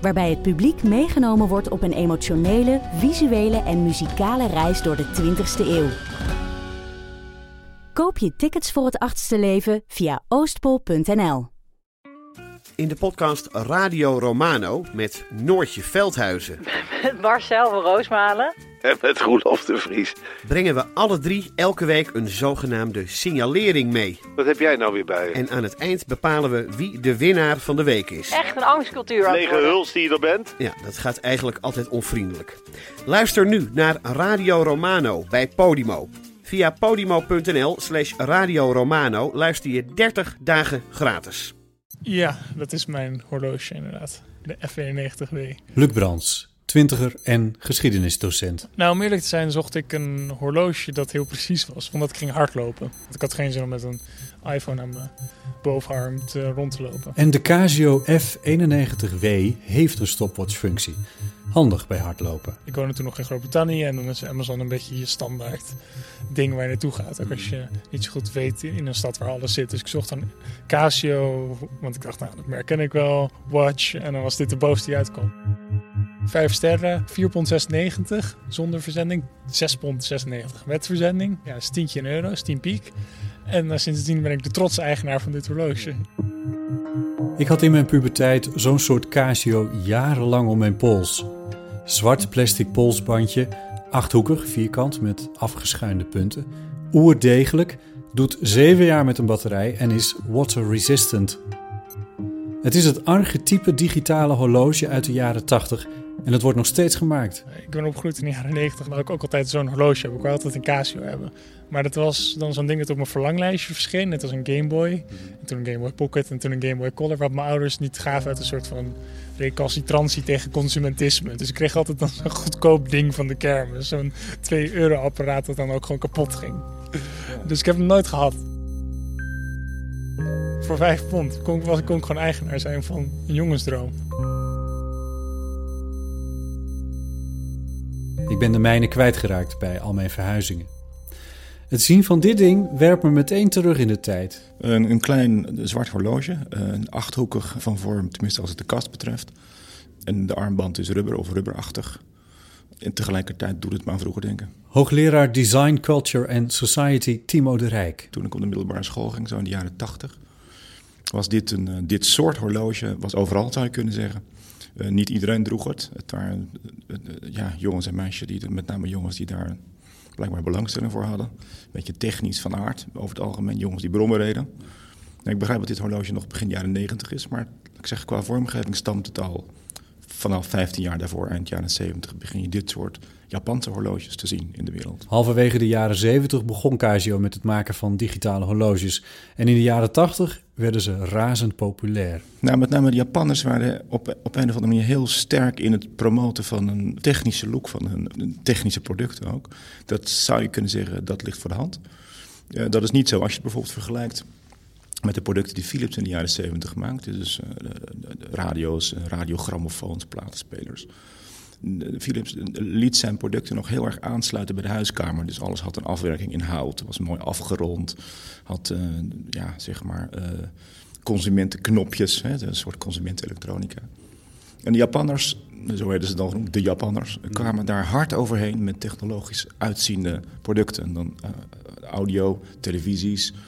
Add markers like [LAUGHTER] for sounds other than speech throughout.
Waarbij het publiek meegenomen wordt op een emotionele, visuele en muzikale reis door de 20ste eeuw. Koop je tickets voor het achtste leven via oostpol.nl. In de podcast Radio Romano met Noortje Veldhuizen Met [LAUGHS] Marcel van Roosmalen. [LAUGHS] En met Roelof de Vries. brengen we alle drie elke week een zogenaamde signalering mee. Wat heb jij nou weer bij je? En aan het eind bepalen we wie de winnaar van de week is. Echt een angstcultuur aan het Lege worden. huls die je er bent. Ja, dat gaat eigenlijk altijd onvriendelijk. Luister nu naar Radio Romano bij Podimo. Via podimo.nl slash Radio Romano luister je 30 dagen gratis. Ja, dat is mijn horloge inderdaad. De F91W. Luc Brands, twintiger en geschiedenisdocent. Nou, om eerlijk te zijn zocht ik een horloge dat heel precies was. Omdat ik ging hardlopen. Want ik had geen zin om met een iPhone aan mijn bovenarm te, rond te lopen. En de Casio F91W heeft een stopwatchfunctie. Handig bij hardlopen. Ik woonde toen nog in Groot-Brittannië en dan is Amazon een beetje je standaard ding waar je naartoe gaat. Ook als je niet zo goed weet in een stad waar alles zit. Dus ik zocht dan Casio, want ik dacht, nou, dat merk ken ik wel. Watch, en dan was dit de bovenste die uitkwam. Vijf sterren, 4,96 pond zonder verzending. 6,96 pond met verzending. Ja, dat is tientje in euro, is 10 piek. En eh, sindsdien ben ik de trotse eigenaar van dit horloge. Ik had in mijn puberteit zo'n soort Casio jarenlang om mijn pols. Zwart plastic polsbandje, achthoekig, vierkant met afgeschuinde punten. Oerdegelijk, doet 7 jaar met een batterij en is water resistant. Het is het archetype digitale horloge uit de jaren 80 en het wordt nog steeds gemaakt. Ik ben opgegroeid in de jaren 90, maar ik ook altijd zo'n horloge heb. Ik wil altijd een Casio hebben. Maar dat was dan zo'n ding dat op mijn verlanglijstje verscheen. Net als een Game Boy. En toen een Game Boy Pocket en toen een Game Boy Color. Wat mijn ouders niet gaven uit een soort van recalcitrantie tegen consumentisme. Dus ik kreeg altijd dan zo'n goedkoop ding van de kermis. Zo'n 2 euro apparaat dat dan ook gewoon kapot ging. Dus ik heb hem nooit gehad. Voor 5 pond kon, kon ik gewoon eigenaar zijn van een jongensdroom. Ben de mijne kwijtgeraakt bij al mijn verhuizingen. Het zien van dit ding werpt me meteen terug in de tijd. Een, een klein zwart horloge, een achthoekig van vorm, tenminste als het de kast betreft. En de armband is rubber of rubberachtig. En tegelijkertijd doet het me aan vroeger denken. Hoogleraar Design, Culture and Society Timo de Rijk. Toen ik op de middelbare school ging, zo in de jaren tachtig, was dit, een, eh, dit soort horloge, was overal zou je kunnen zeggen. Eh, niet iedereen droeg het. Het waren eh, eh, ja, jongens en meisjes, die, met name jongens die daar blijkbaar belangstelling voor hadden. Een beetje technisch van aard. Over het algemeen jongens die brommen reden. Nou, ik begrijp dat dit horloge nog begin jaren 90 is, maar ik zeg qua vormgeving stamt het al vanaf 15 jaar daarvoor, eind jaren 70, begin je dit soort Japanse horloges te zien in de wereld. Halverwege de jaren 70 begon Casio met het maken van digitale horloges. En in de jaren 80 werden ze razend populair. Nou, met name de Japanners waren op, op een of andere manier heel sterk in het promoten van een technische look van hun technische producten ook. Dat zou je kunnen zeggen, dat ligt voor de hand. Eh, dat is niet zo als je het bijvoorbeeld vergelijkt met de producten die Philips in de jaren 70 maakte. Dus eh, radio's, eh, radiogrammofoons, platenspelers. Philips liet zijn producten nog heel erg aansluiten bij de huiskamer. Dus alles had een afwerking in hout, was mooi afgerond. Had, eh, ja, zeg maar, eh, consumentenknopjes, hè, een soort consumentenelektronica. En de Japanners, zo werden ze dan genoemd, de Japanners, kwamen daar hard overheen met technologisch uitziende producten. En dan eh, audio, televisies, eh,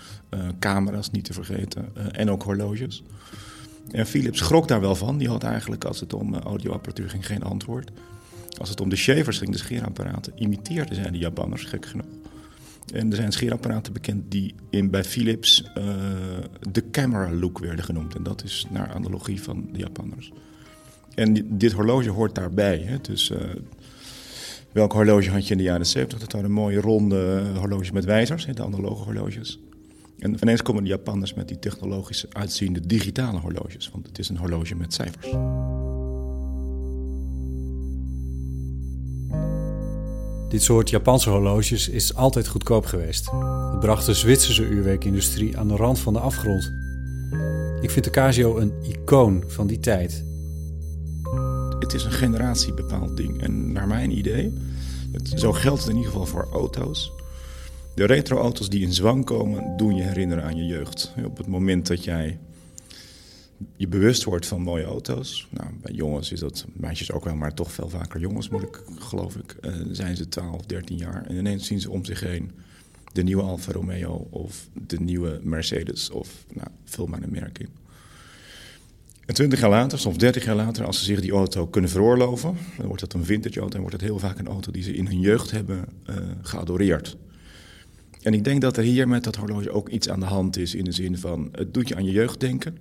camera's niet te vergeten eh, en ook horloges. En Philips schrok daar wel van. Die had eigenlijk, als het om eh, audioapparatuur ging, geen antwoord. Als het om de shavers ging, de scheerapparaten, imiteerden zij de Japanners, gek genoeg. En er zijn scheerapparaten bekend die in, bij Philips eh, de camera look werden genoemd. En dat is naar analogie van de Japanners. En di- dit horloge hoort daarbij. Hè? Dus eh, welk horloge had je in de jaren 70? Dat waren mooie ronde horloges met wijzers, hè, de analoge horloges. En ineens komen de Japanners met die technologisch uitziende digitale horloges. Want het is een horloge met cijfers. Dit soort Japanse horloges is altijd goedkoop geweest. Het bracht de Zwitserse uurwerkindustrie aan de rand van de afgrond. Ik vind de Casio een icoon van die tijd. Het is een generatiebepaald ding. En naar mijn idee, het, zo geldt het in ieder geval voor auto's. De retro-auto's die in zwang komen, doen je herinneren aan je jeugd. Op het moment dat jij je bewust wordt van mooie auto's. Nou, bij jongens is dat, meisjes ook wel, maar toch veel vaker jongens, moet ik, geloof ik. Uh, zijn ze 12, 13 jaar en ineens zien ze om zich heen de nieuwe Alfa Romeo of de nieuwe Mercedes of nou, vul maar een merk in. En twintig jaar later, soms dertig jaar later, als ze zich die auto kunnen veroorloven, dan wordt dat een vintage auto en wordt het heel vaak een auto die ze in hun jeugd hebben uh, geadoreerd. En ik denk dat er hier met dat horloge ook iets aan de hand is in de zin van het doet je aan je jeugd denken.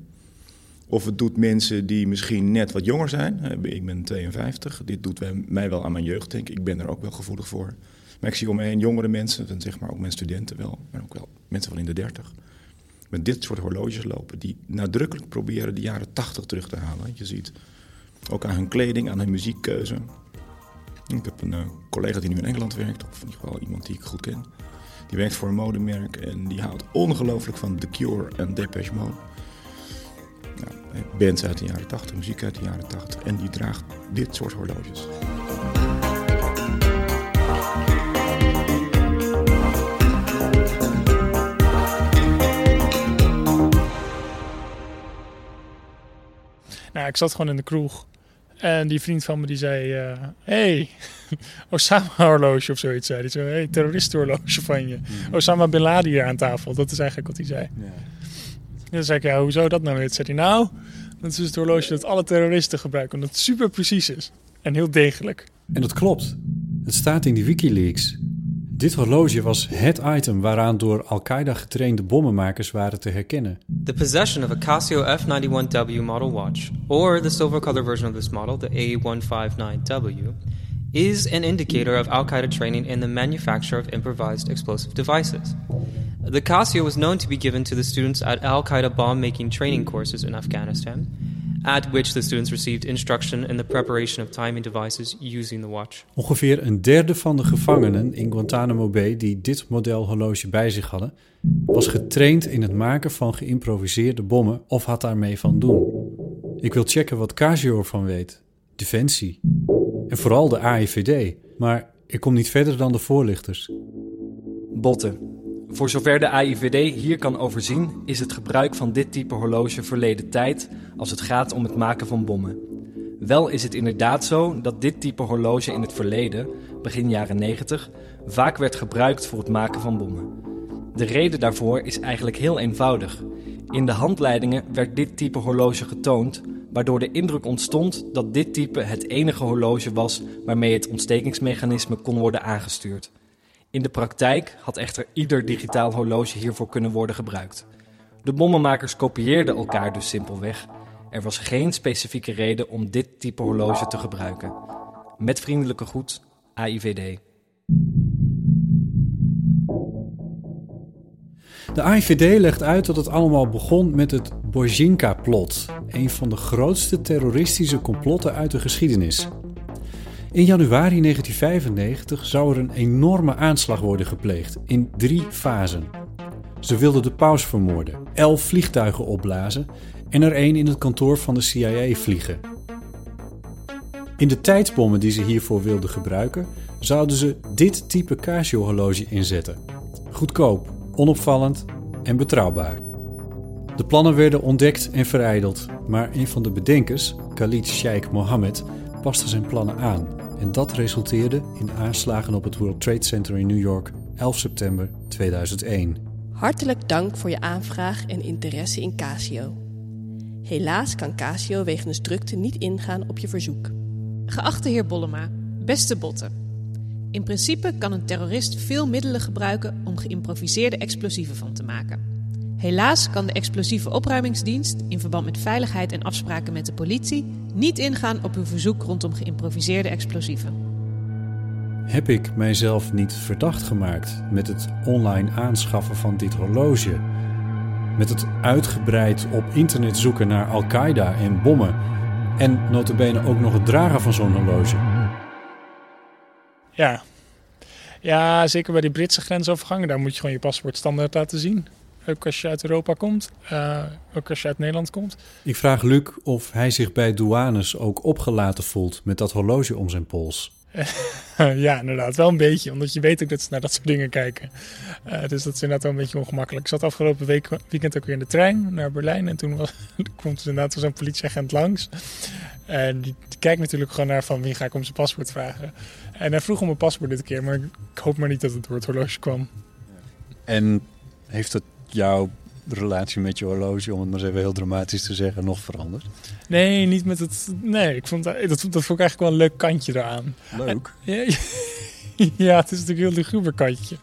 Of het doet mensen die misschien net wat jonger zijn. Ik ben 52. Dit doet mij wel aan mijn jeugd denken. Ik ben er ook wel gevoelig voor. Maar ik zie om me heen jongere mensen, zeg maar ook mijn studenten wel, maar ook wel mensen van in de 30. Met dit soort horloges lopen die nadrukkelijk proberen de jaren 80 terug te halen. Je ziet ook aan hun kleding, aan hun muziekkeuze. Ik heb een uh, collega die nu in Engeland werkt, of in ieder geval iemand die ik goed ken. Die werkt voor een modemerk en die houdt ongelooflijk van The Cure en Depeche Mode. Nou, bands uit de jaren 80, muziek uit de jaren 80. En die draagt dit soort horloges. Nou, ik zat gewoon in de kroeg. En die vriend van me die zei: uh, Hey, [LAUGHS] Osama-horloge of zoiets. Zei. Die zei: Hey, terroristenhorloge van je. Mhm. Osama Bin Laden hier aan tafel. Dat is eigenlijk wat hij zei. Ja. En dan zei ik: Ja, hoezo dat nou weer? Zei hij: Nou, dat is dus het horloge dat alle terroristen gebruiken. Omdat het super precies is. En heel degelijk. En dat klopt. Het staat in die Wikileaks. Dit horloge was het item waaraan door Al-Qaeda getrainde bommenmakers waren te herkennen. The possession of a Casio F91W model watch, or the silver color version of this model, the A159W, is an indicator of Al Qaeda training in the manufacture of improvised explosive devices. The Casio was known to be given to the students at Al Qaeda bomb making training courses in Afghanistan at which the students received instruction in the preparation of timing devices using the watch. Ongeveer een derde van de gevangenen in Guantanamo Bay die dit model horloge bij zich hadden, was getraind in het maken van geïmproviseerde bommen of had daarmee van doen. Ik wil checken wat Casio ervan weet, Defensie en vooral de AIVD, maar ik kom niet verder dan de voorlichters. Botten. Voor zover de AIVD hier kan overzien, is het gebruik van dit type horloge verleden tijd als het gaat om het maken van bommen. Wel is het inderdaad zo dat dit type horloge in het verleden, begin jaren 90, vaak werd gebruikt voor het maken van bommen. De reden daarvoor is eigenlijk heel eenvoudig. In de handleidingen werd dit type horloge getoond, waardoor de indruk ontstond dat dit type het enige horloge was waarmee het ontstekingsmechanisme kon worden aangestuurd. In de praktijk had echter ieder digitaal horloge hiervoor kunnen worden gebruikt. De bommenmakers kopieerden elkaar dus simpelweg. Er was geen specifieke reden om dit type horloge te gebruiken. Met vriendelijke groet, AIVD. De AIVD legt uit dat het allemaal begon met het Bojinka-plot, een van de grootste terroristische complotten uit de geschiedenis. In januari 1995 zou er een enorme aanslag worden gepleegd in drie fasen. Ze wilden de paus vermoorden, elf vliegtuigen opblazen en er één in het kantoor van de CIA vliegen. In de tijdsbommen die ze hiervoor wilden gebruiken, zouden ze dit type Casio-horloge inzetten. Goedkoop, onopvallend en betrouwbaar. De plannen werden ontdekt en verijdeld, maar een van de bedenkers, Khalid Sheikh Mohammed, paste zijn plannen aan en dat resulteerde in aanslagen op het World Trade Center in New York 11 september 2001. Hartelijk dank voor je aanvraag en interesse in Casio. Helaas kan Casio wegens drukte niet ingaan op je verzoek. Geachte heer Bollema, beste botten. In principe kan een terrorist veel middelen gebruiken om geïmproviseerde explosieven van te maken. Helaas kan de explosieve opruimingsdienst in verband met veiligheid en afspraken met de politie niet ingaan op uw verzoek rondom geïmproviseerde explosieven. Heb ik mijzelf niet verdacht gemaakt met het online aanschaffen van dit horloge? Met het uitgebreid op internet zoeken naar Al-Qaeda en bommen en notabene ook nog het dragen van zo'n horloge? Ja, Ja, zeker bij die Britse grensovergangen. Daar moet je gewoon je paspoort standaard laten zien. Ook als je uit Europa komt. Uh, ook als je uit Nederland komt. Ik vraag Luc of hij zich bij douanes ook opgelaten voelt met dat horloge om zijn pols. [LAUGHS] ja, inderdaad. Wel een beetje. Omdat je weet ook dat ze naar dat soort dingen kijken. Uh, dus dat is inderdaad wel een beetje ongemakkelijk. Ik zat afgelopen week, weekend ook weer in de trein naar Berlijn. En toen was, [LAUGHS] kwam dus inderdaad zo'n politieagent langs. En die, kijkt natuurlijk gewoon naar van wie ga ik om zijn paspoort vragen. En hij vroeg om mijn paspoort dit keer. Maar ik hoop maar niet dat het door het horloge kwam. En heeft het jouw relatie met je horloge, om het maar eens even heel dramatisch te zeggen, nog veranderd? Nee, niet met het. Nee, ik vond dat, dat, vond ik eigenlijk wel een leuk kantje eraan. Leuk. ja, [LAUGHS] ja, het is natuurlijk een heel luguber kantje.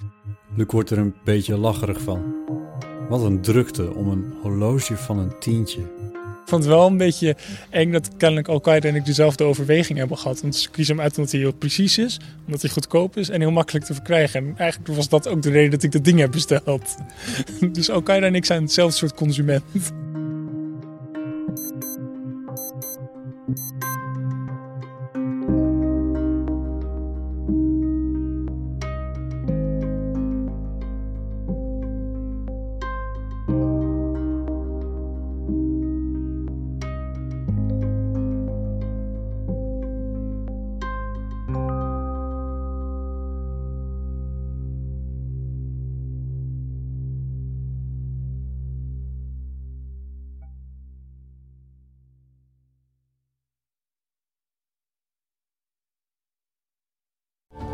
Luc wordt er een beetje lacherig van. Wat een drukte om een horloge van een tientje vond het wel een beetje eng dat kennelijk Al-Qaeda en ik dezelfde overweging hebben gehad. Want ze kiezen hem uit omdat hij heel precies is, omdat hij goedkoop is en heel makkelijk te verkrijgen. En eigenlijk was dat ook de reden dat ik dat ding heb besteld. [LAUGHS] dus Al-Qaeda en ik zijn hetzelfde soort consument.